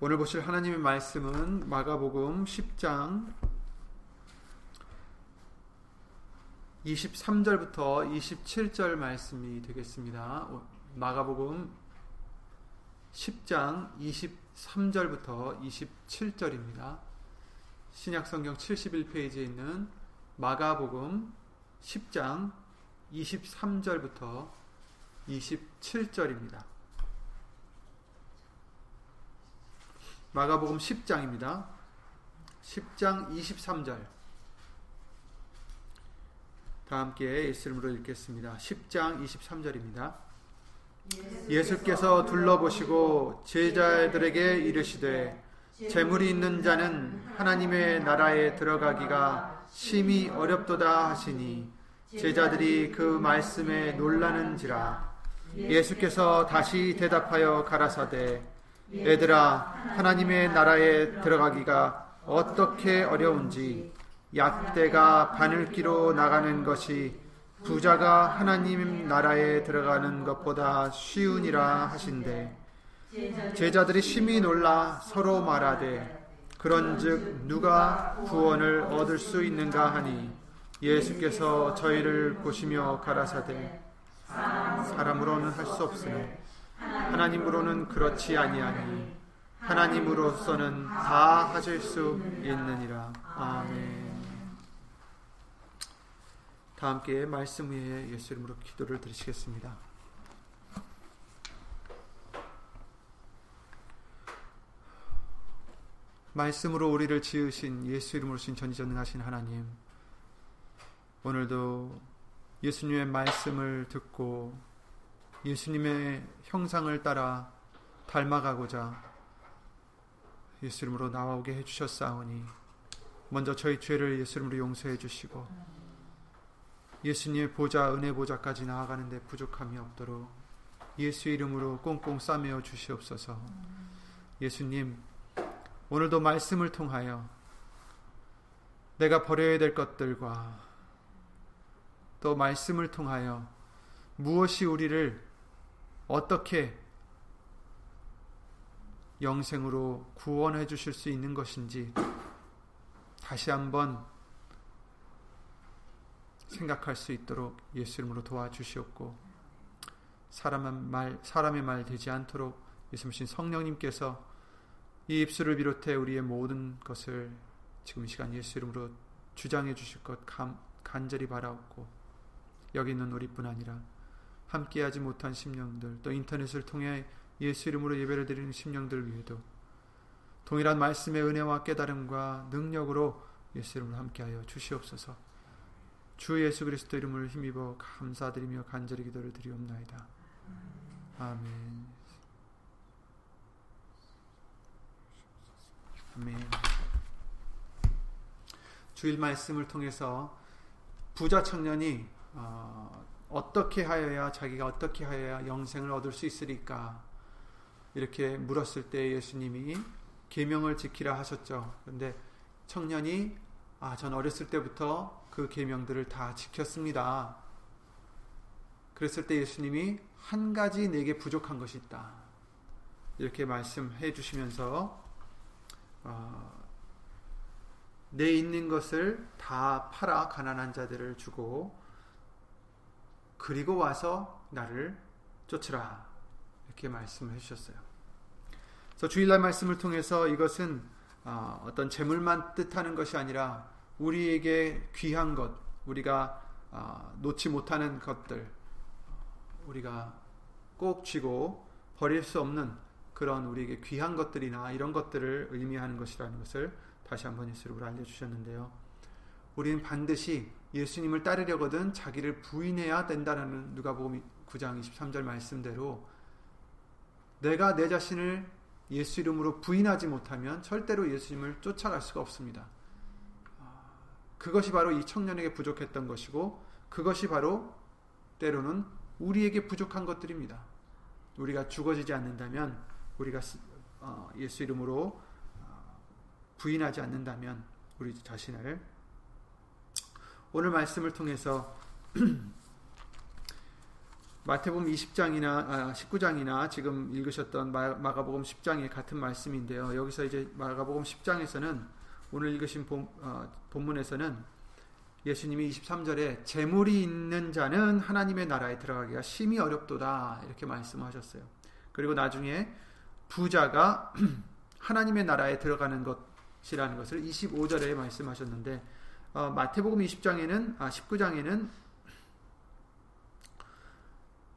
오늘 보실 하나님의 말씀은 마가복음 10장 23절부터 27절 말씀이 되겠습니다. 마가복음 10장 23절부터 27절입니다. 신약성경 71페이지에 있는 마가복음 10장 23절부터 27절입니다. 마가복음 10장입니다. 10장 23절. 다 함께 예수 이름으로 읽겠습니다. 10장 23절입니다. 예수께서 둘러보시고 제자들에게 이르시되 재물이 있는 자는 하나님의 나라에 들어가기가 심히 어렵도다 하시니 제자들이 그 말씀에 놀라는지라 예수께서 다시 대답하여 가라사대 얘들아 하나님의 나라에 들어가기가 어떻게 어려운지 약대가 바늘기로 나가는 것이 부자가 하나님 나라에 들어가는 것보다 쉬우니라 하신대. 제자들이 심히 놀라 서로 말하되 그런즉 누가 구원을 얻을 수 있는가 하니 예수께서 저희를 보시며 가라사대 사람으로는 할 수 없으나 하나님으로는 그렇지 아니하니 하나님으로서는 다 하실 수 있느니라 아멘. 다 함께 말씀 위에 예수 이름으로 기도를 드리시겠습니다. 말씀으로 우리를 지으신 예수 이름으로 신 전지전능하신 하나님 오늘도 예수님의 말씀을 듣고 예수님의 형상을 따라 닮아가고자 예수 이름으로 나오게 해주셨사오니 먼저 저희 죄를 예수 이름으로 용서해 주시고 예수님의 보좌 은혜 보좌까지 나아가는데 부족함이 없도록 예수 이름으로 꽁꽁 싸매어 주시옵소서. 예수님 오늘도 말씀을 통하여 내가 버려야 될 것들과 또 말씀을 통하여 무엇이 우리를 어떻게 영생으로 구원해 주실 수 있는 것인지 다시 한번 생각할 수 있도록 예수 이름으로 도와주시옵고 사람의 말 사람의 말 되지 않도록 예수님 성령님께서 이 입술을 비롯해 우리의 모든 것을 지금 이 시간 예수 이름으로 주장해 주실 것 감, 간절히 바라옵고 여기 있는 우리뿐 아니라 함께하지 못한 심령들 또 인터넷을 통해 예수 이름으로 예배를 드리는 심령들 위에도 동일한 말씀의 은혜와 깨달음과 능력으로 예수 이름으로 함께하여 주시옵소서. 주 예수 그리스도 이름을 힘입어 감사드리며 간절히 기도를 드리옵나이다. 아멘. 아멘. 주일 말씀을 통해서 부자 청년이 어, 어떻게 하여야 자기가 어떻게 하여야 영생을 얻을 수 있으리까 이렇게 물었을 때 예수님이 계명을 지키라 하셨죠. 그런데 청년이 아, 전 어렸을 때부터 그 계명들을 다 지켰습니다. 그랬을 때 예수님이 한 가지 내게 부족한 것이 있다. 이렇게 말씀해 주시면서 어, 내 있는 것을 다 팔아 가난한 자들을 주고 그리고 와서 나를 쫓으라 이렇게 말씀을 해주셨어요. 그래서 주일날 말씀을 통해서 이것은 어, 어떤 재물만 뜻하는 것이 아니라 우리에게 귀한 것, 우리가 어, 놓지 못하는 것들, 우리가 꼭 쥐고 버릴 수 없는 그런 우리에게 귀한 것들이나 이런 것들을 의미하는 것이라는 것을 다시 한번 예수로 알려주셨는데요. 우리는 반드시 예수님을 따르려거든 자기를 부인해야 된다는 누가복음 9장 23절 말씀대로 내가 내 자신을 예수 이름으로 부인하지 못하면 절대로 예수님을 쫓아갈 수가 없습니다. 그것이 바로 이 청년에게 부족했던 것이고 그것이 바로 때로는 우리에게 부족한 것들입니다. 우리가 죽어지지 않는다면 우리가 어, 예수 이름으로 어, 부인하지 않는다면 우리 자신을 오늘 말씀을 통해서 마태복음 20장이나 아, 19장이나 지금 읽으셨던 마, 가복음 10장의 같은 말씀인데요. 여기서 이제 마가복음 10장에서는 오늘 읽으신 본, 어, 본문에서는 예수님이 23절에 재물이 있는 자는 하나님의 나라에 들어가기가 심히 어렵도다 이렇게 말씀하셨어요. 그리고 나중에 부자가 하나님의 나라에 들어가는 것이라는 것을 25절에 말씀하셨는데 어, 마태복음 20장에는 아 19장에는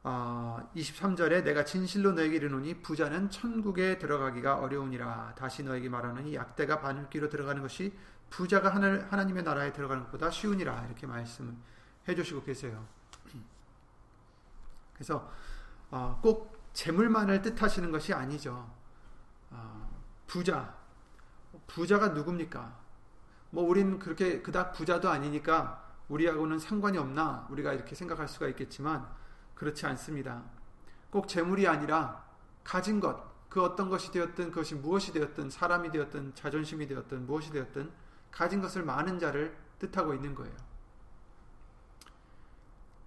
어, 23절에 내가 진실로 너에게 이르노니 부자는 천국에 들어가기가 어려우니라 다시 너에게 말하노니 약대가 바늘귀로 들어가는 것이 부자가 하늘, 하나님의 나라에 들어가는 것보다 쉬우니라 이렇게 말씀해 주시고 계세요. 그래서 어, 꼭 재물만을 뜻하시는 것이 아니죠. 어, 부자 부자가 누굽니까? 뭐 우린 그렇게 그닥 부자도 아니니까 우리하고는 상관이 없나 우리가 이렇게 생각할 수가 있겠지만 그렇지 않습니다. 꼭 재물이 아니라 가진 것, 그 어떤 것이 되었든 그것이 무엇이 되었든 사람이 되었든 자존심이 되었든 무엇이 되었든 가진 것을 많은 자를 뜻하고 있는 거예요.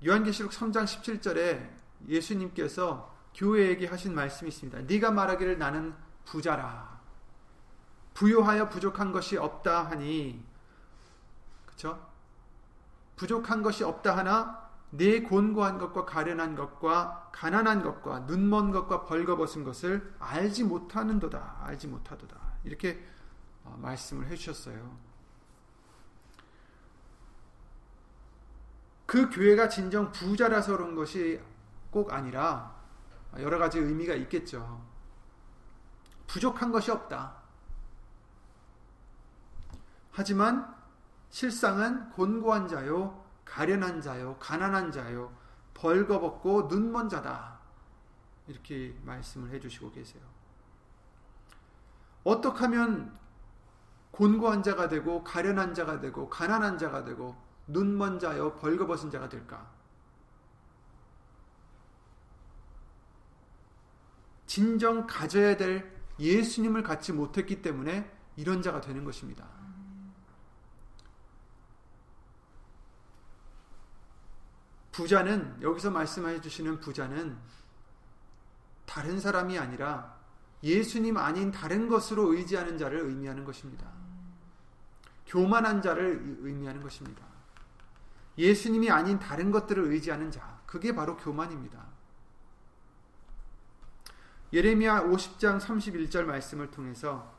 요한계시록 3장 17절에 예수님께서 교회에게 하신 말씀이 있습니다. 네가 말하기를 나는 부자라. 부요하여 부족한 것이 없다 하니 그렇죠? 부족한 것이 없다 하나 내 곤고한 것과 가련한 것과 가난한 것과 눈먼 것과 벌거벗은 것을 알지 못하는도다. 알지 못하도다. 이렇게 어, 말씀을 해 주셨어요. 그 교회가 진정 부자라서 그런 것이 꼭 아니라 여러 가지 의미가 있겠죠. 부족한 것이 없다. 하지만 실상은 곤고한 자요, 가련한 자요, 가난한 자요, 벌거벗고 눈먼 자다. 이렇게 말씀을 해주시고 계세요. 어떻게 하면 곤고한 자가 되고 가련한 자가 되고 가난한 자가 되고 눈먼 자요 벌거벗은 자가 될까? 진정 가져야 될 예수님을 갖지 못했기 때문에 이런 자가 되는 것입니다. 부자는 여기서 말씀해 주시는 부자는 다른 사람이 아니라 예수님 아닌 다른 것으로 의지하는 자를 의미하는 것입니다. 교만한 자를 의미하는 것입니다. 예수님이 아닌 다른 것들을 의지하는 자, 그게 바로 교만입니다. 예레미야 50장 31절 말씀을 통해서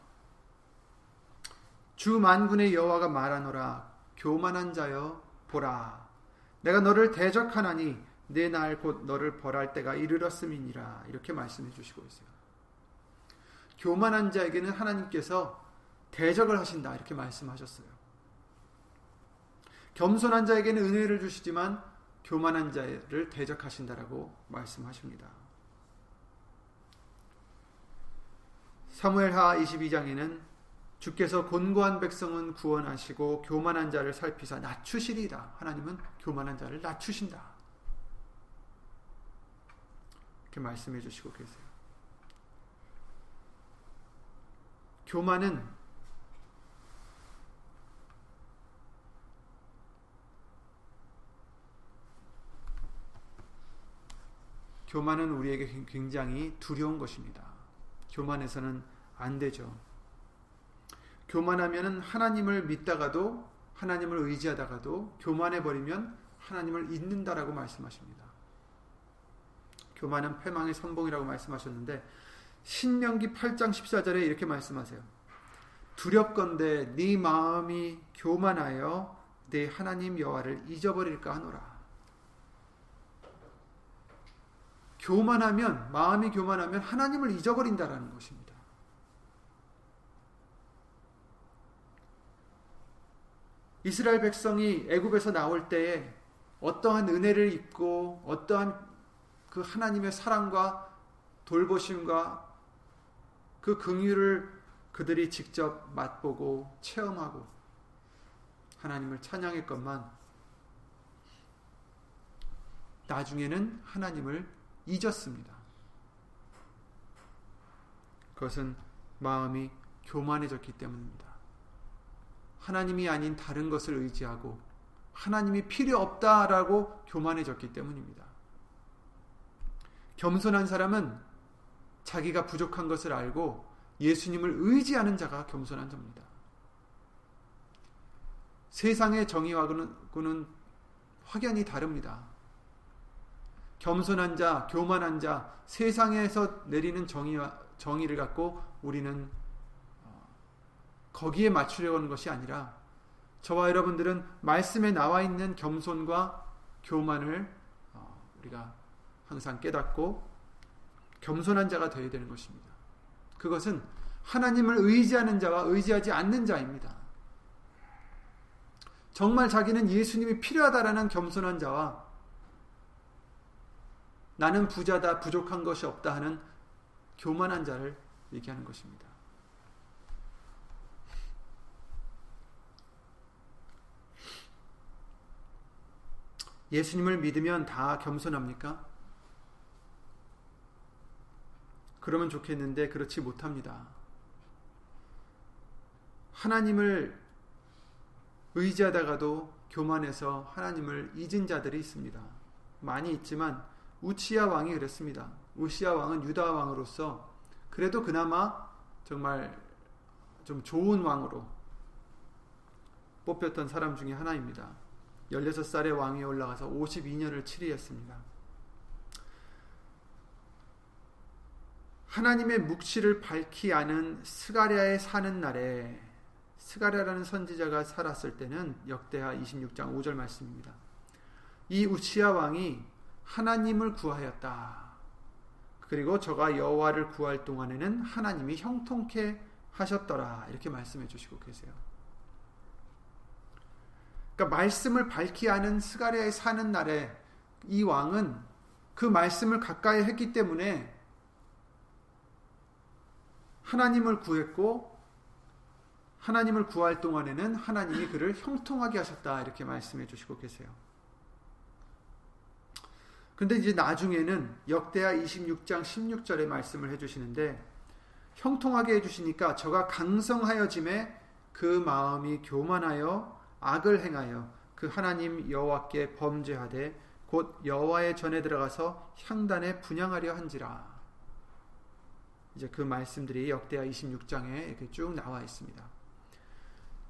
주 만군의 여호와가 말하노라 교만한 자여 보라 내가 너를 대적하나니 내 날 곧 너를 벌할 때가 이르렀음이니라 이렇게 말씀해 주시고 있어요. 교만한 자에게는 하나님께서 대적을 하신다 이렇게 말씀하셨어요. 겸손한 자에게는 은혜를 주시지만 교만한 자를 대적하신다라고 말씀하십니다. 사무엘하 22장에는 주께서 곤고한 백성은 구원하시고 교만한 자를 살피사 낮추시리다. 하나님은 교만한 자를 낮추신다. 이렇게 말씀해 주시고 계세요. 교만은 교만은 우리에게 굉장히 두려운 것입니다. 교만해서는 안 되죠. 교만하면 하나님을 믿다가도 하나님을 의지하다가도 교만해 버리면 하나님을 잊는다라고 말씀하십니다. 교만은 패망의 선봉이라고 말씀하셨는데 신명기 8장 14절에 이렇게 말씀하세요. 두렵건대 네 마음이 교만하여 내 하나님 여호와를 잊어버릴까 하노라. 교만하면 마음이 교만하면 하나님을 잊어버린다라는 것입니다. 이스라엘 백성이 애굽에서 나올 때에 어떠한 은혜를 입고 어떠한 그 하나님의 사랑과 돌보심과 그 긍휼을 그들이 직접 맛보고 체험하고 하나님을 찬양했건만 나중에는 하나님을 잊었습니다. 그것은 마음이 교만해졌기 때문입니다. 하나님이 아닌 다른 것을 의지하고 하나님이 필요 없다라고 교만해졌기 때문입니다. 겸손한 사람은 자기가 부족한 것을 알고 예수님을 의지하는 자가 겸손한 자입니다. 세상의 정의와는 확연히 다릅니다. 겸손한 자, 교만한 자, 세상에서 내리는 정의와 정의를 갖고 우리는 어, 거기에 맞추려고 하는 것이 아니라 저와 여러분들은 말씀에 나와 있는 겸손과 교만을 어, 우리가 항상 깨닫고 겸손한 자가 되어야 되는 것입니다. 그것은 하나님을 의지하는 자와 의지하지 않는 자입니다. 정말 자기는 예수님이 필요하다라는 겸손한 자와 나는 부자다, 부족한 것이 없다 하는 교만한 자를 얘기하는 것입니다. 예수님을 믿으면 다 겸손합니까? 그러면 좋겠는데 그렇지 못합니다. 하나님을 의지하다가도 교만해서 하나님을 잊은 자들이 있습니다. 많이 있지만 우치야 왕이 그랬습니다. 우시야 왕은 유다 왕으로서 그래도 그나마 정말 좀 좋은 왕으로 뽑혔던 사람 중에 하나입니다. 16살의 왕위에 올라가서 52년을 치리했습니다. 하나님의 묵시를 밝히 아는 스가랴의 사는 날에 스가랴라는 선지자가 살았을 때는 역대하 26장 5절 말씀입니다. 이 웃시야 왕이 하나님을 구하였다. 그리고 저가 여호와를 구할 동안에는 하나님이 형통케 하셨더라. 이렇게 말씀해 주시고 계세요. 그러니까 말씀을 밝히 아는 스가랴의 사는 날에 이 왕은 그 말씀을 가까이 했기 때문에 하나님을 구했고 하나님을 구할 동안에는 하나님이 그를 형통하게 하셨다 이렇게 말씀해 주시고 계세요. 근데 이제 나중에는 역대하 26장 16절에 말씀을 해 주시는데 형통하게 해 주시니까 저가 강성하여짐에 그 마음이 교만하여 악을 행하여 그 하나님 여호와께 범죄하되 곧 여호와의 전에 들어가서 향단에 분양하려 한지라. 이제 그 말씀들이 역대하 26장에 이렇게 쭉 나와 있습니다.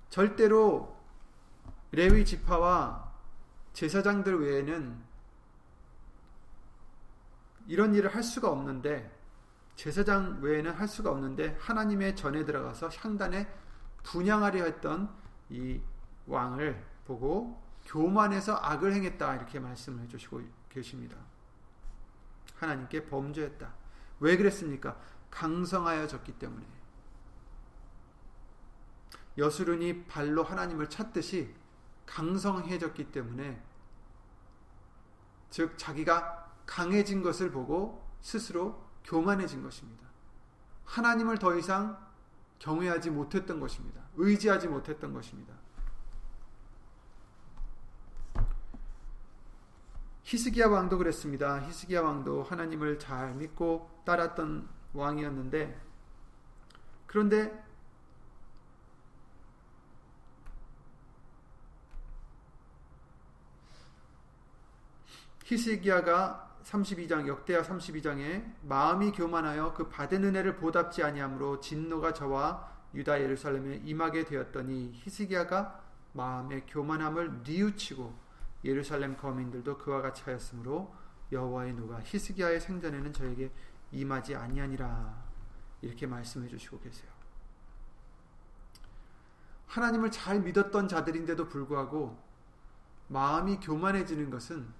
절대로 레위 지파와 제사장들 외에는 이런 일을 할 수가 없는데 제사장 외에는 할 수가 없는데 하나님의 전에 들어가서 향단에 분양하려 했던 이 왕을 보고 교만해서 악을 행했다 이렇게 말씀을 해주시고 계십니다. 하나님께 범죄했다. 왜 그랬습니까? 강성하여 졌기 때문에 여수run이 발로 하나님을 찾듯이 강성해졌기 때문에 즉 자기가 강해진 것을 보고 스스로 교만해진 것입니다. 하나님을 더 이상 경외하지 못했던 것입니다. 의지하지 못했던 것입니다. 히스기야 왕도 그랬습니다. 히스기야 왕도 하나님을 잘 믿고 따랐던 왕이었는데 그런데 히스기야가 32장 역대하 32장에 마음이 교만하여 그 받은 은혜를 보답지 아니하므로 진노가 저와 유다 예루살렘에 임하게 되었더니 히스기야가 마음의 교만함을 뉘우치고 예루살렘 거민들도 그와 같이 하였으므로 여호와의 누가 히스기야의 생전에는 저에게 임하지 아니하니라 이렇게 말씀해 주시고 계세요. 하나님을 잘 믿었던 자들인데도 불구하고 마음이 교만해지는 것은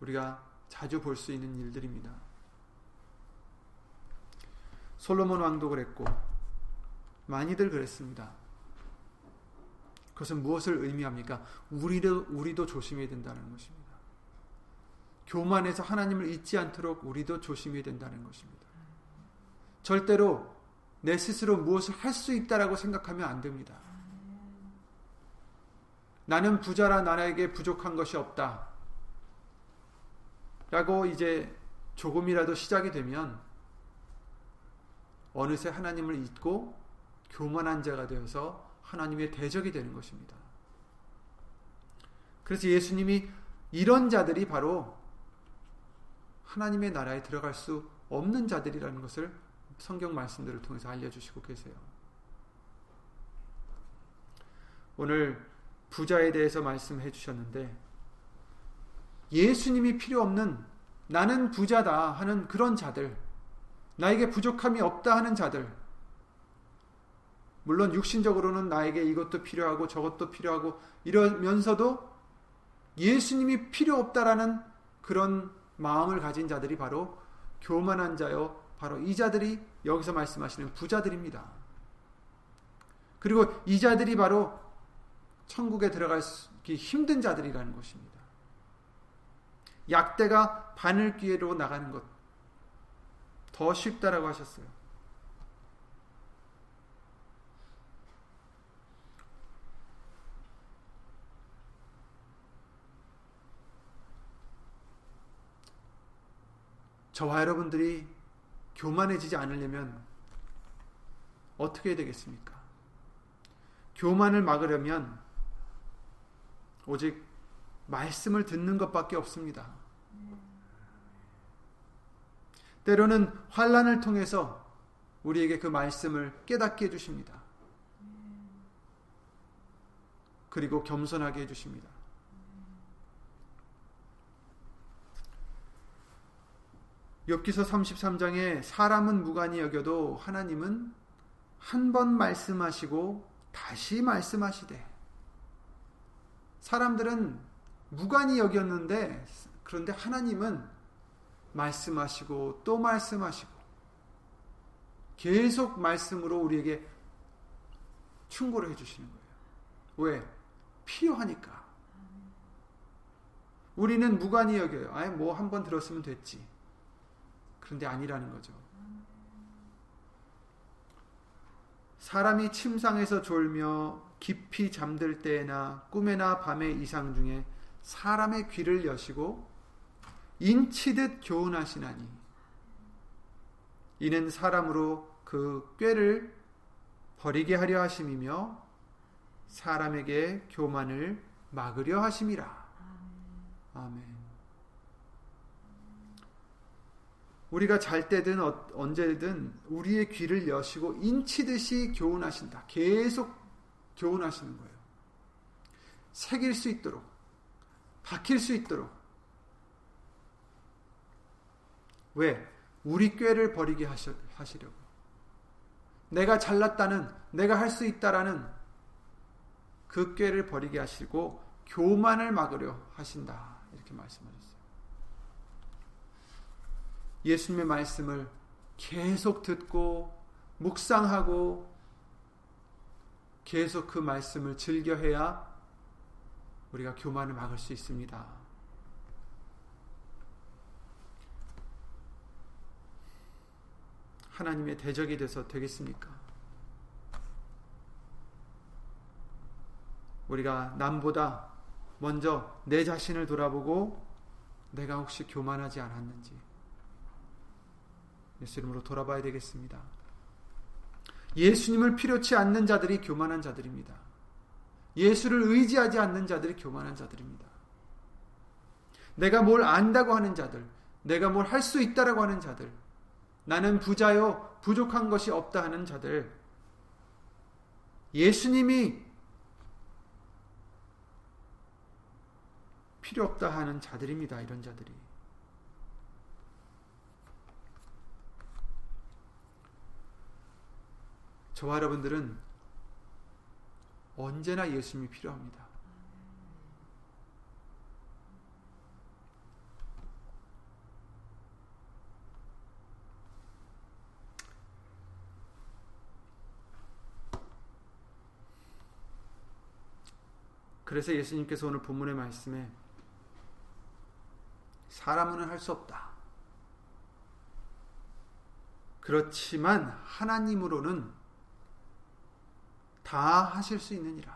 우리가 자주 볼 수 있는 일들입니다. 솔로몬 왕도 그랬고 많이들 그랬습니다. 그것은 무엇을 의미합니까? 우리도 우리도 조심해야 된다는 것입니다. 교만해서 하나님을 잊지 않도록 우리도 조심해야 된다는 것입니다. 절대로 내 스스로 무엇을 할 수 있다라고 생각하면 안 됩니다. 나는 부자라 나에게 부족한 것이 없다. 라고 이제 조금이라도 시작이 되면 어느새 하나님을 잊고 교만한 자가 되어서 하나님의 대적이 되는 것입니다. 그래서 예수님이 이런 자들이 바로 하나님의 나라에 들어갈 수 없는 자들이라는 것을 성경 말씀들을 통해서 알려주시고 계세요. 오늘 부자에 대해서 말씀해 주셨는데 예수님이 필요 없는 나는 부자다 하는 그런 자들, 나에게 부족함이 없다 하는 자들, 물론 육신적으로는 나에게 이것도 필요하고 저것도 필요하고 이러면서도 예수님이 필요 없다라는 그런 마음을 가진 자들이 바로 교만한 자요. 바로 이 자들이 여기서 말씀하시는 부자들입니다. 그리고 이 자들이 바로 천국에 들어가기 힘든 자들이라는 것입니다. 약대가 바늘귀로 나가는 것 더 쉽다라고 하셨어요. 저와 여러분들이 교만해지지 않으려면 어떻게 해야 되겠습니까? 교만을 막으려면 오직 말씀을 듣는 것밖에 없습니다. 때로는 환란을 통해서 우리에게 그 말씀을 깨닫게 해주십니다. 그리고 겸손하게 해주십니다. 엽기서 33장에 사람은 무관히 여겨도 하나님은 한 번 말씀하시고 다시 말씀하시되 사람들은 무관히 여겼는데 그런데 하나님은 말씀하시고 또 말씀하시고 계속 말씀으로 우리에게 충고를 해주시는 거예요. 왜? 필요하니까. 우리는 무관히 여겨요. 아예 뭐 한 번 들었으면 됐지. 그런데 아니라는 거죠. 사람이 침상에서 졸며 깊이 잠들 때나 꿈에나 밤의 이상 중에 사람의 귀를 여시고 인치듯 교훈하시나니 이는 사람으로 그 꾀를 버리게 하려 하심이며 사람에게 교만을 막으려 하심이라. 아멘. 우리가 잘 때든 어, 언제든 우리의 귀를 여시고 인치듯이 교훈하신다. 계속 교훈하시는 거예요. 새길 수 있도록, 박힐 수 있도록. 왜? 우리 꾀를 버리게 하시려고. 내가 잘났다는, 내가 할 수 있다라는 그 꾀를 버리게 하시고 교만을 막으려 하신다. 이렇게 말씀하셨어요. 예수님의 말씀을 계속 듣고 묵상하고 계속 그 말씀을 즐겨해야 우리가 교만을 막을 수 있습니다. 하나님의 대적이 돼서 되겠습니까? 우리가 남보다 먼저 내 자신을 돌아보고 내가 혹시 교만하지 않았는지 예수 이름으로 돌아봐야 되겠습니다. 예수님을 필요치 않는 자들이 교만한 자들입니다. 예수를 의지하지 않는 자들이 교만한 자들입니다. 내가 뭘 안다고 하는 자들, 내가 뭘 할 수 있다라고 하는 자들, 나는 부자요, 부족한 것이 없다 하는 자들, 예수님이 필요 없다 하는 자들입니다. 이런 자들이. 저와 여러분들은 언제나 예수님이 필요합니다. 그래서 예수님께서 오늘 본문의 말씀에 사람은 할 수 없다. 그렇지만 하나님으로는 다 하실 수 있느니라.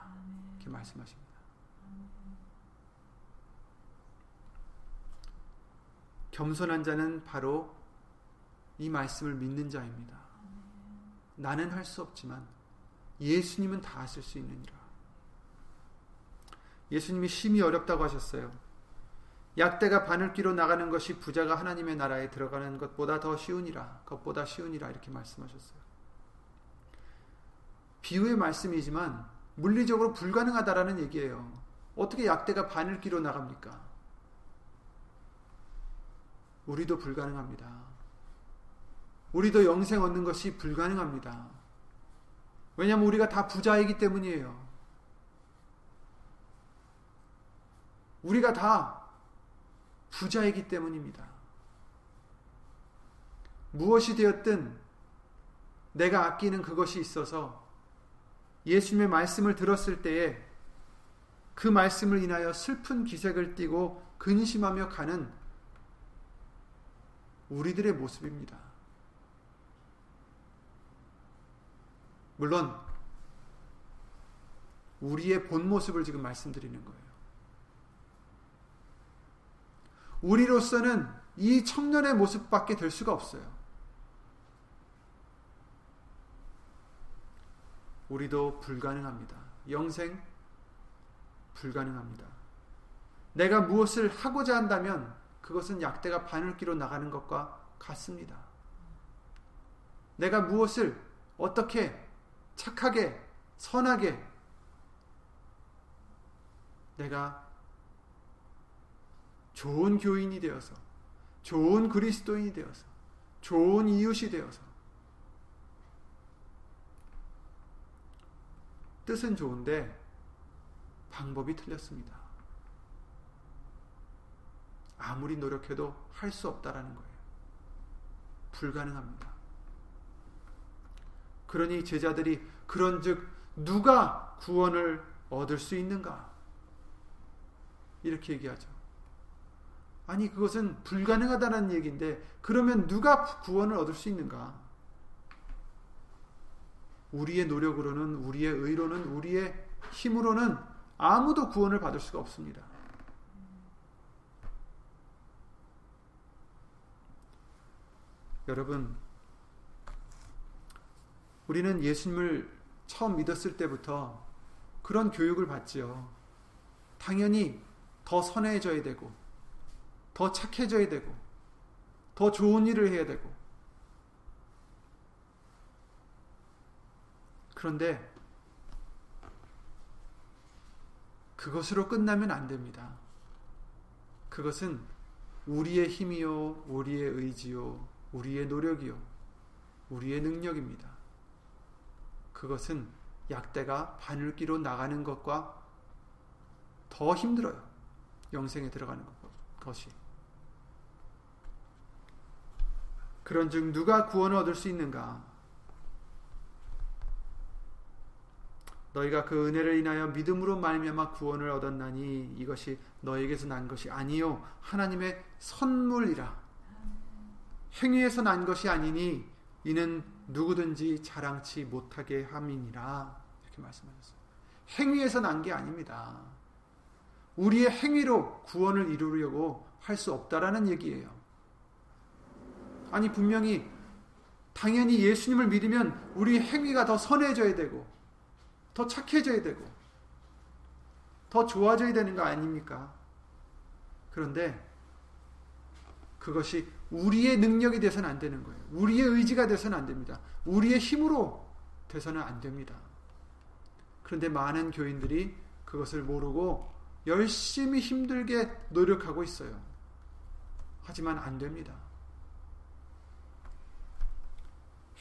이렇게 말씀하십니다. 겸손한 자는 바로 이 말씀을 믿는 자입니다. 나는 할 수 없지만 예수님은 다 하실 수 있느니라. 예수님이 심히 어렵다고 하셨어요. 약대가 바늘기로 나가는 것이 부자가 하나님의 나라에 들어가는 것보다 더 쉬우니라. 그것보다 쉬우니라 이렇게 말씀하셨어요. 비유의 말씀이지만 물리적으로 불가능하다라는 얘기예요. 어떻게 약대가 바늘기로 나갑니까? 우리도 불가능합니다. 우리도 영생 얻는 것이 불가능합니다. 왜냐하면 우리가 다 부자이기 때문이에요. 우리가 다 부자이기 때문입니다. 무엇이 되었든 내가 아끼는 그것이 있어서 예수님의 말씀을 들었을 때에 그 말씀을 인하여 슬픈 기색을 띠고 근심하며 가는 우리들의 모습입니다. 물론 우리의 본 모습을 지금 말씀드리는 거예요. 우리로서는 이 청년의 모습밖에 될 수가 없어요. 우리도 불가능합니다. 영생 불가능합니다. 내가 무엇을 하고자 한다면 그것은 약대가 바늘기로 나가는 것과 같습니다. 내가 무엇을 어떻게 착하게 선하게 내가 좋은 교인이 되어서 좋은 그리스도인이 되어서 좋은 이웃이 되어서 뜻은 좋은데 방법이 틀렸습니다. 아무리 노력해도 할 수 없다라는 거예요. 불가능합니다. 그러니 제자들이 그런즉 누가 구원을 얻을 수 있는가? 이렇게 얘기하죠. 아니 그것은 불가능하다는 얘기인데 그러면 누가 구원을 얻을 수 있는가? 우리의 노력으로는 우리의 의로는 우리의 힘으로는 아무도 구원을 받을 수가 없습니다. 여러분 우리는 예수님을 처음 믿었을 때부터 그런 교육을 받지요. 당연히 더 선해져야 되고 더 착해져야 되고 더 좋은 일을 해야 되고 그런데 그것으로 끝나면 안 됩니다. 그것은 우리의 힘이요, 우리의 의지요, 우리의 노력이요, 우리의 능력입니다. 그것은 약대가 바늘기로 나가는 것과 더 힘들어요. 영생에 들어가는 것이. 그런즉 누가 구원을 얻을 수 있는가? 너희가 그 은혜를 인하여 믿음으로 말미암아 구원을 얻었나니 이것이 너에게서 난 것이 아니요 하나님의 선물이라. 행위에서 난 것이 아니니 이는 누구든지 자랑치 못하게 함이니라. 이렇게 말씀하셨어요. 행위에서 난 게 아닙니다. 우리의 행위로 구원을 이루려고 할 수 없다라는 얘기예요. 아니 분명히 당연히 예수님을 믿으면 우리 행위가 더 선해져야 되고 더 착해져야 되고 더 좋아져야 되는 거 아닙니까? 그런데 그것이 우리의 능력이 돼서는 안 되는 거예요. 우리의 의지가 돼서는 안 됩니다. 우리의 힘으로 돼서는 안 됩니다. 그런데 많은 교인들이 그것을 모르고 열심히 힘들게 노력하고 있어요. 하지만 안 됩니다.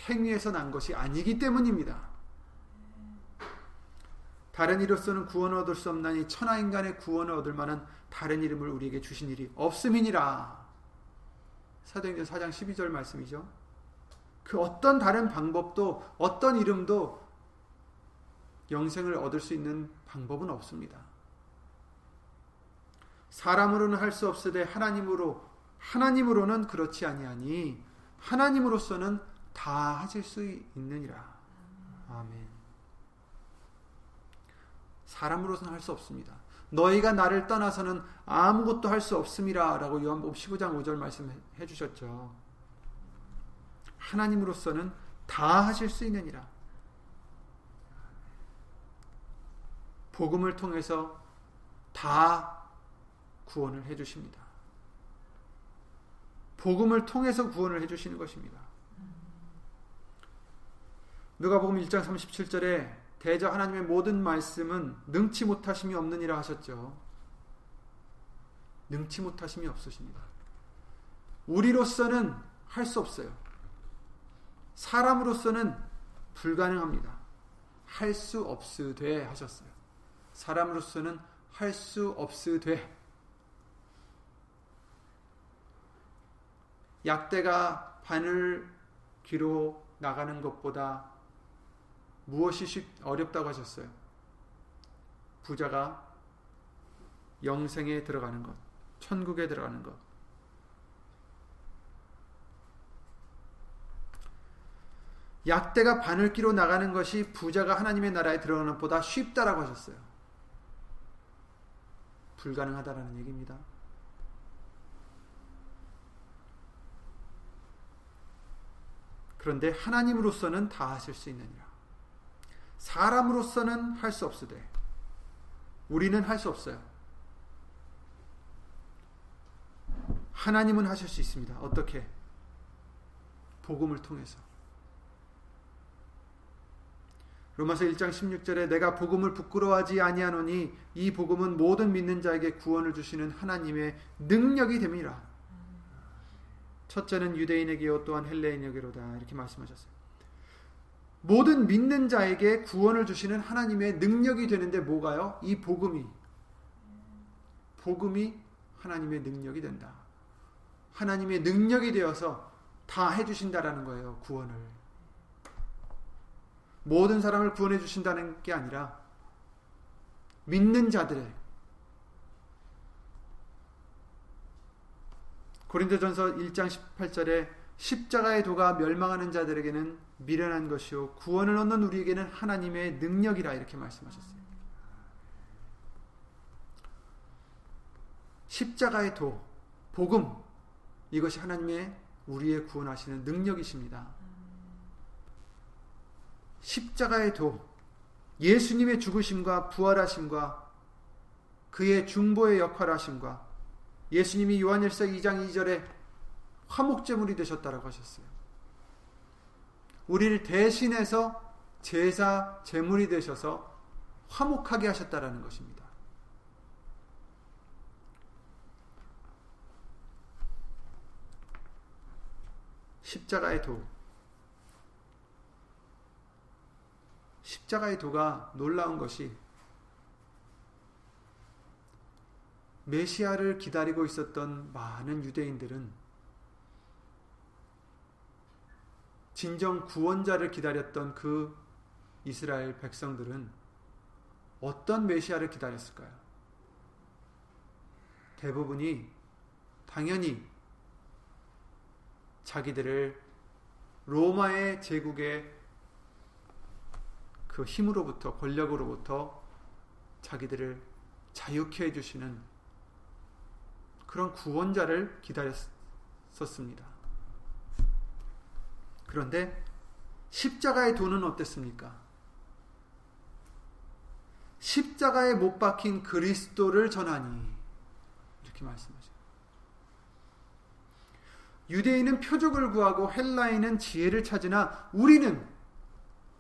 행위에서 난 것이 아니기 때문입니다. 다른 이로서는 구원을 얻을 수 없나니 천하 인간의 구원을 얻을 만한 다른 이름을 우리에게 주신 일이 없음이니라. 사도행전 4장 12절 말씀이죠. 그 어떤 다른 방법도 어떤 이름도 영생을 얻을 수 있는 방법은 없습니다. 사람으로는 할 수 없으되 하나님으로 하나님으로는 그렇지 아니하니 하나님으로서는 다 하실 수 있느니라. 아멘. 사람으로서는 할 수 없습니다. 너희가 나를 떠나서는 아무것도 할 수 없음이라 라고 요한복음 15장 5절 말씀해 주셨죠. 하나님으로서는 다 하실 수 있느니라. 복음을 통해서 다 구원을 해 주십니다. 복음을 통해서 구원을 해 주시는 것입니다. 누가복음 1장 37절에 대저 하나님의 모든 말씀은 능치 못하심이 없느니라 하셨죠. 능치 못하심이 없으십니다. 우리로서는 할 수 없어요. 사람으로서는 불가능합니다. 할 수 없으되 하셨어요. 사람으로서는 할 수 없으되 약대가 바늘 귀로 나가는 것보다 무엇이 쉽, 어렵다고 하셨어요? 부자가 영생에 들어가는 것, 천국에 들어가는 것. 약대가 바늘기로 나가는 것이 부자가 하나님의 나라에 들어가는 것보다 쉽다라고 하셨어요. 불가능하다라는 얘기입니다. 그런데 하나님으로서는 다 하실 수 있느니라. 사람으로서는 할 수 없으되 우리는 할 수 없어요. 하나님은 하실 수 있습니다. 어떻게? 복음을 통해서. 로마서 1장 16절에 내가 복음을 부끄러워하지 아니하노니 이 복음은 모든 믿는 자에게 구원을 주시는 하나님의 능력이 됨이라. 첫째는 유대인에게요 또한 헬레인에게로다 이렇게 말씀하셨어요. 모든 믿는 자에게 구원을 주시는 하나님의 능력이 되는데 뭐가요? 이 복음이 복음이 하나님의 능력이 된다. 하나님의 능력이 되어서 다 해주신다라는 거예요. 구원을 모든 사람을 구원해 주신다는 게 아니라 믿는 자들의 고린도전서 1장 18절에 십자가의 도가 멸망하는 자들에게는 미련한 것이요 구원을 얻는 우리에게는 하나님의 능력이라 이렇게 말씀하셨어요. 십자가의 도, 복음 이것이 하나님의 우리의 구원하시는 능력이십니다. 십자가의 도, 예수님의 죽으심과 부활하심과 그의 중보의 역할하심과 예수님이 요한일서 2장 2절에 화목제물이 되셨다라고 하셨어요. 우리를 대신해서 제사 제물이 되셔서 화목하게 하셨다라는 것입니다. 십자가의 도. 십자가의 도가 놀라운 것이 메시아를 기다리고 있었던 많은 유대인들은 진정 구원자를 기다렸던 그 이스라엘 백성들은 어떤 메시아를 기다렸을까요? 대부분이 당연히 자기들을 로마의 제국의 그 힘으로부터 권력으로부터 자기들을 자유케 해주시는 그런 구원자를 기다렸었습니다. 그런데 십자가의 도는 어땠습니까? 십자가에 못 박힌 그리스도를 전하니 이렇게 말씀하죠. 유대인은 표적을 구하고 헬라인은 지혜를 찾으나 우리는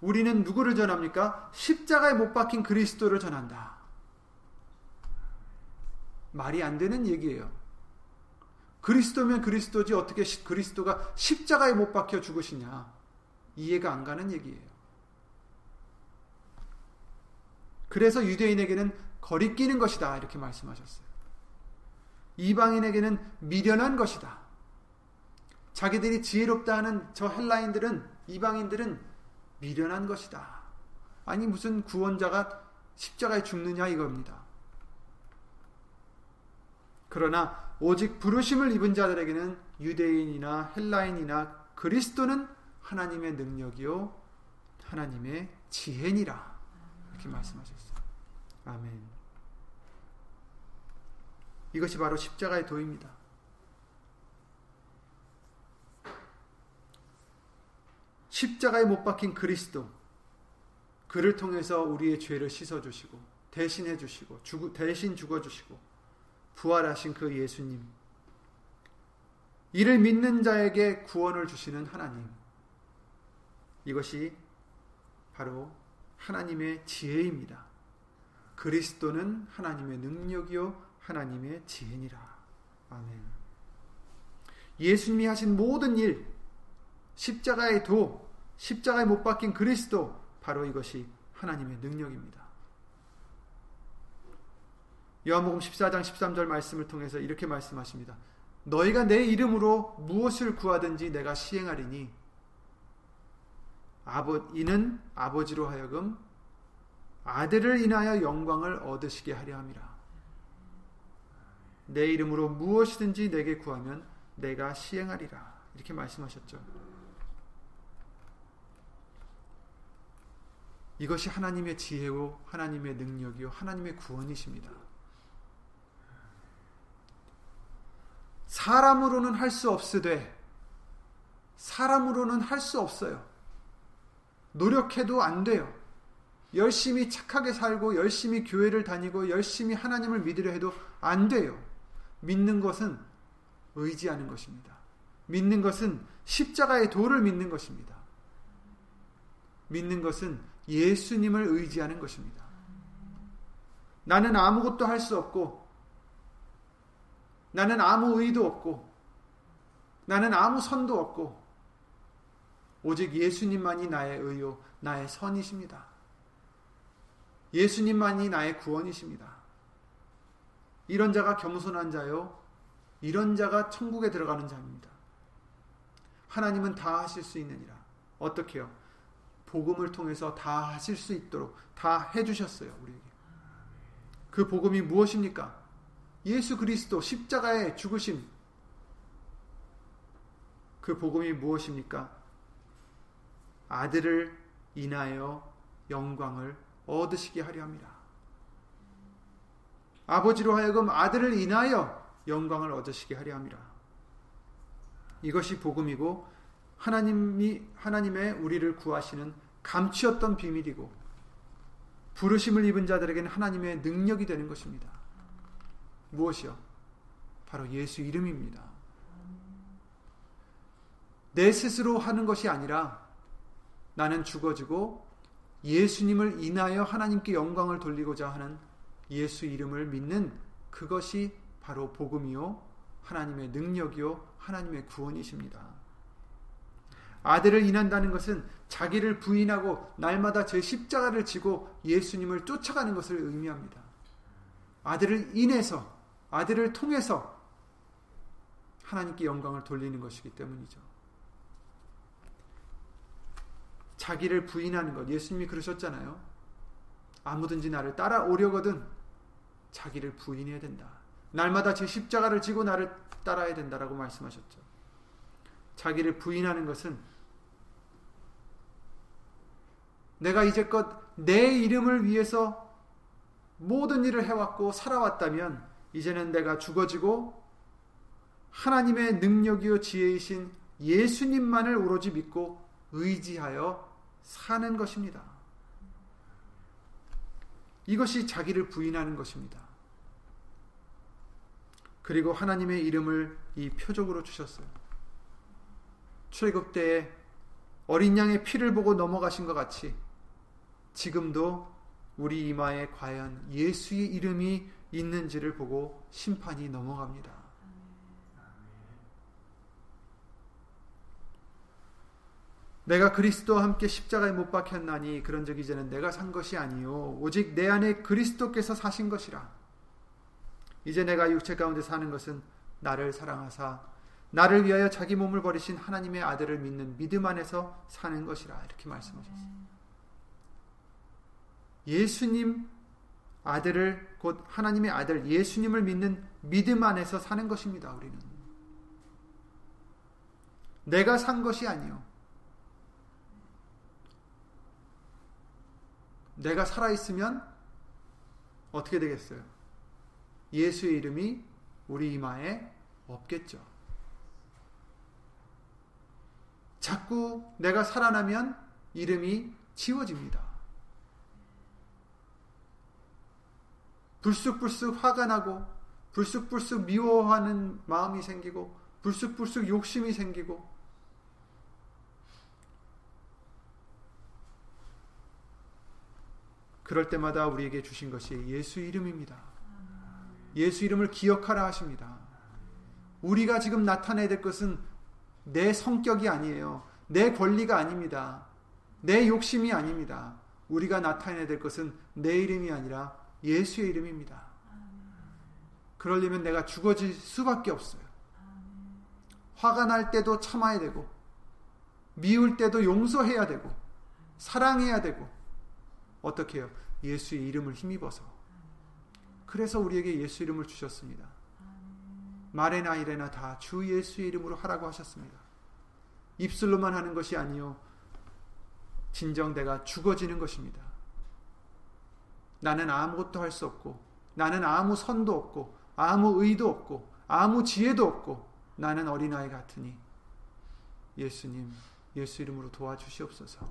우리는 누구를 전합니까? 십자가에 못 박힌 그리스도를 전한다. 말이 안 되는 얘기예요. 그리스도면 그리스도지 어떻게 그리스도가 십자가에 못 박혀 죽으시냐. 이해가 안 가는 얘기예요. 그래서 유대인에게는 거리끼는 것이다. 이렇게 말씀하셨어요. 이방인에게는 미련한 것이다. 자기들이 지혜롭다 하는 저 헬라인들은, 이방인들은 미련한 것이다. 아니, 무슨 구원자가 십자가에 죽느냐 이겁니다. 그러나 오직 부르심을 입은 자들에게는 유대인이나 헬라인이나 그리스도는 하나님의 능력이요 하나님의 지혜니라 이렇게 말씀하셨어요. 아멘. 이것이 바로 십자가의 도입니다. 십자가에 못 박힌 그리스도 그를 통해서 우리의 죄를 씻어 주시고 대신해 주시고 대신 죽어 주시고 부활하신 그 예수님. 이를 믿는 자에게 구원을 주시는 하나님. 이것이 바로 하나님의 지혜입니다. 그리스도는 하나님의 능력이요 하나님의 지혜니라. 아멘. 예수님이 하신 모든 일, 십자가의 도, 십자가에 못 박힌 그리스도, 바로 이것이 하나님의 능력입니다. 요한복음 14장 13절 말씀을 통해서 이렇게 말씀하십니다. 너희가 내 이름으로 무엇을 구하든지 내가 시행하리니 아버 이는 아버지로 하여금 아들을 인하여 영광을 얻으시게 하려 함이라. 내 이름으로 무엇이든지 내게 구하면 내가 시행하리라. 이렇게 말씀하셨죠. 이것이 하나님의 지혜요, 하나님의 능력이요, 하나님의 구원이십니다. 사람으로는 할 수 없으되, 사람으로는 할 수 없어요. 노력해도 안 돼요. 열심히 착하게 살고, 열심히 교회를 다니고, 열심히 하나님을 믿으려 해도 안 돼요. 믿는 것은 의지하는 것입니다. 믿는 것은 십자가의 도를 믿는 것입니다. 믿는 것은 예수님을 의지하는 것입니다. 나는 아무것도 할 수 없고, 나는 아무 의도 없고, 나는 아무 선도 없고, 오직 예수님만이 나의 의요, 나의 선이십니다. 예수님만이 나의 구원이십니다. 이런 자가 겸손한 자요, 이런 자가 천국에 들어가는 자입니다. 하나님은 다 하실 수 있느니라. 어떻게요? 복음을 통해서 다 하실 수 있도록 다 해주셨어요, 우리에게. 그 복음이 무엇입니까? 예수 그리스도 십자가에 죽으심. 그 복음이 무엇입니까? 아들을 인하여 영광을 얻으시게 하려 합니다. 아버지로 하여금 아들을 인하여 영광을 얻으시게 하려 함이라. 이것이 복음이고 하나님이 하나님의 우리를 구하시는 감추었던 비밀이고 부르심을 입은 자들에게는 하나님의 능력이 되는 것입니다. 무엇이요? 바로 예수 이름입니다. 내 스스로 하는 것이 아니라 나는 죽어지고 예수님을 인하여 하나님께 영광을 돌리고자 하는 예수 이름을 믿는 그것이 바로 복음이요 하나님의 능력이요 하나님의 구원이십니다. 아들을 인한다는 것은 자기를 부인하고 날마다 제 십자가를 지고 예수님을 쫓아가는 것을 의미합니다. 아들을 인해서 아들을 통해서 하나님께 영광을 돌리는 것이기 때문이죠. 자기를 부인하는 것 예수님이 그러셨잖아요. 아무든지 나를 따라오려거든 자기를 부인해야 된다. 날마다 제 십자가를 지고 나를 따라야 된다라고 말씀하셨죠. 자기를 부인하는 것은 내가 이제껏 내 이름을 위해서 모든 일을 해왔고 살아왔다면 이제는 내가 죽어지고 하나님의 능력이요 지혜이신 예수님만을 오로지 믿고 의지하여 사는 것입니다. 이것이 자기를 부인하는 것입니다. 그리고 하나님의 이름을 이 표적으로 주셨어요. 출애굽 때에 어린 양의 피를 보고 넘어가신 것 같이 지금도 우리 이마에 과연 예수의 이름이 있는지를 보고 심판이 넘어갑니다. 내가 그리스도와 함께 십자가에 못 박혔나니 그런 적 이제는 내가 산 것이 아니요 오직 내 안에 그리스도께서 사신 것이라 이제 내가 육체 가운데 사는 것은 나를 사랑하사 나를 위하여 자기 몸을 버리신 하나님의 아들을 믿는 믿음 안에서 사는 것이라 이렇게 말씀하셨어요. 예수님 아들을 곧 하나님의 아들 예수님을 믿는 믿음 안에서 사는 것입니다. 우리는 내가 산 것이 아니요 내가 살아 있으면 어떻게 되겠어요? 예수의 이름이 우리 이마에 없겠죠. 자꾸 내가 살아나면 이름이 지워집니다. 불쑥불쑥 화가 나고 불쑥불쑥 미워하는 마음이 생기고 불쑥불쑥 욕심이 생기고 그럴 때마다 우리에게 주신 것이 예수 이름입니다. 예수 이름을 기억하라 하십니다. 우리가 지금 나타내야 될 것은 내 성격이 아니에요. 내 권리가 아닙니다. 내 욕심이 아닙니다. 우리가 나타내야 될 것은 내 이름이 아니라 예수의 이름입니다. 그러려면 내가 죽어질 수밖에 없어요. 화가 날 때도 참아야 되고, 미울 때도 용서해야 되고, 사랑해야 되고, 어떻게 해요? 예수의 이름을 힘입어서. 그래서 우리에게 예수 이름을 주셨습니다. 말에나 이래나 다 주 예수의 이름으로 하라고 하셨습니다. 입술로만 하는 것이 아니요. 진정 내가 죽어지는 것입니다. 나는 아무것도 할 수 없고, 나는 아무 선도 없고, 아무 의도 없고, 아무 지혜도 없고, 나는 어린아이 같으니, 예수님, 예수 이름으로 도와주시옵소서.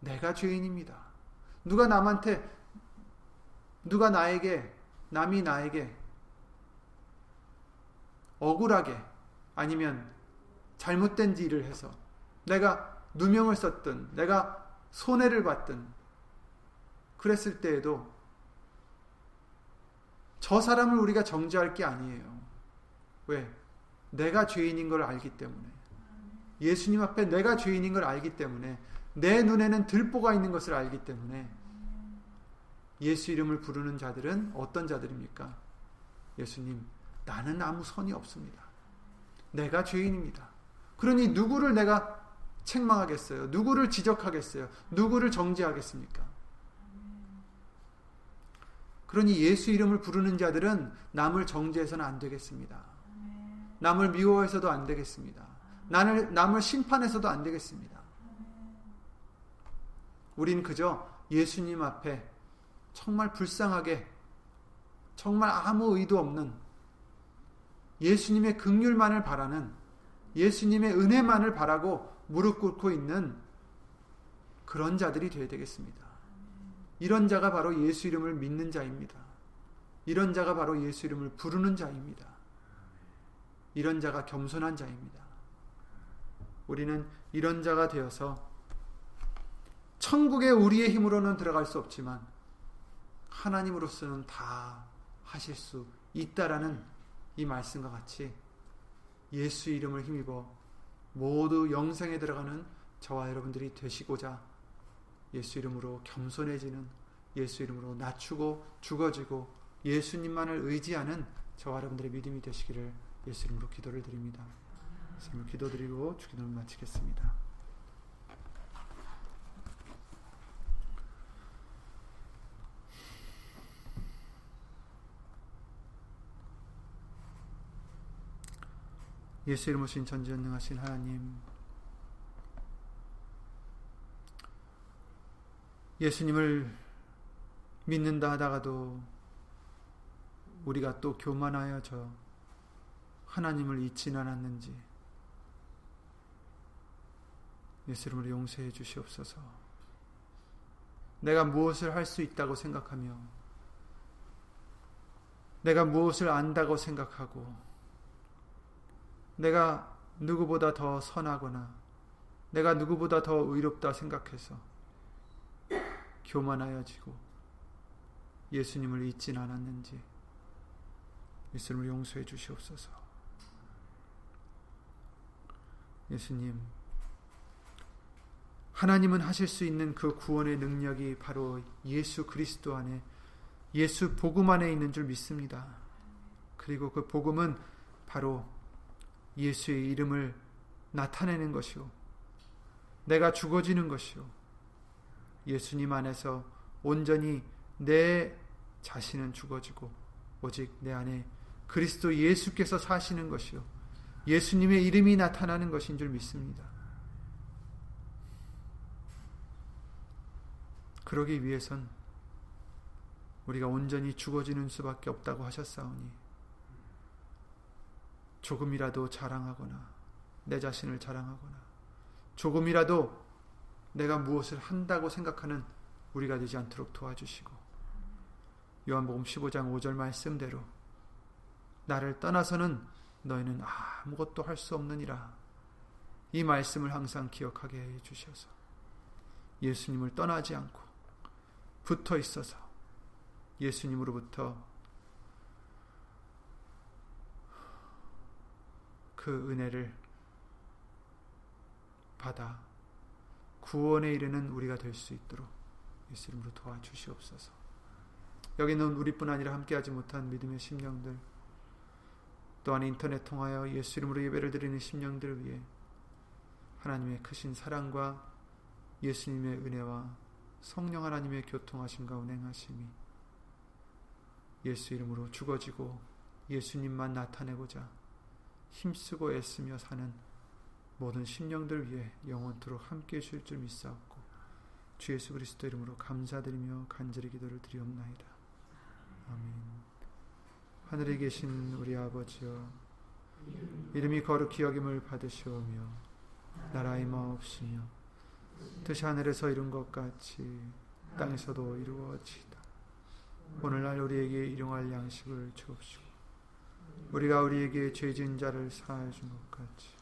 내가 죄인입니다. 누가 남한테, 누가 나에게, 남이 나에게 억울하게 아니면 잘못된 일을 해서 내가 누명을 썼든 내가 손해를 받든 그랬을 때에도 저 사람을 우리가 정죄할 게 아니에요. 왜? 내가 죄인인 걸 알기 때문에. 예수님 앞에 내가 죄인인 걸 알기 때문에 내 눈에는 들보가 있는 것을 알기 때문에 예수 이름을 부르는 자들은 어떤 자들입니까? 예수님, 나는 아무 선이 없습니다. 내가 죄인입니다. 그러니 누구를 내가 책망하겠어요? 누구를 지적하겠어요? 누구를 정죄하겠습니까? 그러니 예수 이름을 부르는 자들은 남을 정죄해서는 안 되겠습니다. 남을 미워해서도 안 되겠습니다. 남을, 남을 심판해서도 안 되겠습니다. 우린 그저 예수님 앞에 정말 불쌍하게, 정말 아무 의도 없는 예수님의 극률만을 바라는 예수님의 은혜만을 바라고 무릎 꿇고 있는 그런 자들이 되어야 되겠습니다. 이런 자가 바로 예수 이름을 믿는 자입니다. 이런 자가 바로 예수 이름을 부르는 자입니다. 이런 자가 겸손한 자입니다. 우리는 이런 자가 되어서 천국에 우리의 힘으로는 들어갈 수 없지만 하나님으로서는 다 하실 수 있다라는 이 말씀과 같이 예수 이름을 힘입어 모두 영생에 들어가는 저와 여러분들이 되시고자 예수 이름으로 겸손해지는 예수 이름으로 낮추고 죽어지고 예수님만을 의지하는 저와 여러분들의 믿음이 되시기를 예수 이름으로 기도를 드립니다. 예수 기도드리고 주기도를 마치겠습니다. 예수 이름 오신 전지전능하신 하나님 예수님을 믿는다 하다가도 우리가 또 교만하여 저 하나님을 잊진 않았는지 예수 이름으로 용서해 주시옵소서. 내가 무엇을 할 수 있다고 생각하며 내가 무엇을 안다고 생각하고 내가 누구보다 더 선하거나 내가 누구보다 더 의롭다 생각해서 교만하여지고 예수님을 잊진 않았는지 예수님을 용서해 주시옵소서. 예수님, 하나님은 하실 수 있는 그 구원의 능력이 바로 예수 그리스도 안에 예수 복음 안에 있는 줄 믿습니다. 그리고 그 복음은 바로 예수의 이름을 나타내는 것이요. 내가 죽어지는 것이요. 예수님 안에서 온전히 내 자신은 죽어지고 오직 내 안에 그리스도 예수께서 사시는 것이요. 예수님의 이름이 나타나는 것인 줄 믿습니다. 그러기 위해선 우리가 온전히 죽어지는 수밖에 없다고 하셨사오니 조금이라도 자랑하거나 내 자신을 자랑하거나 조금이라도 내가 무엇을 한다고 생각하는 우리가 되지 않도록 도와주시고 요한복음 15장 5절 말씀대로 나를 떠나서는 너희는 아무것도 할 수 없느니라. 이 말씀을 항상 기억하게 해 주셔서 예수님을 떠나지 않고 붙어 있어서 예수님으로부터 그 은혜를 받아 구원에 이르는 우리가 될 수 있도록 예수 이름으로 도와주시옵소서. 여기 는 우리뿐 아니라 함께하지 못한 믿음의 심령들 또한 인터넷 통하여 예수 이름으로 예배를 드리는 심령들을 위해 하나님의 크신 사랑과 예수님의 은혜와 성령 하나님의 교통하심과 운행하심이 예수 이름으로 죽어지고 예수님만 나타내고자 힘쓰고 애쓰며 사는 모든 심령들 위해 영원토록 함께 해주실 줄 믿사옵고 주 예수 그리스도 이름으로 감사드리며 간절히 기도를 드리옵나이다. 아멘 하늘에 계신 우리 아버지여 이름이 거룩히 여김을 받으시오며 나라의 마옵시며 뜻이 하늘에서 이룬 것 같이 땅에서도 이루어지다. 오늘날 우리에게 일용할 양식을 주옵시고 우리가 우리에게 죄진 자를 사하여 준것 같이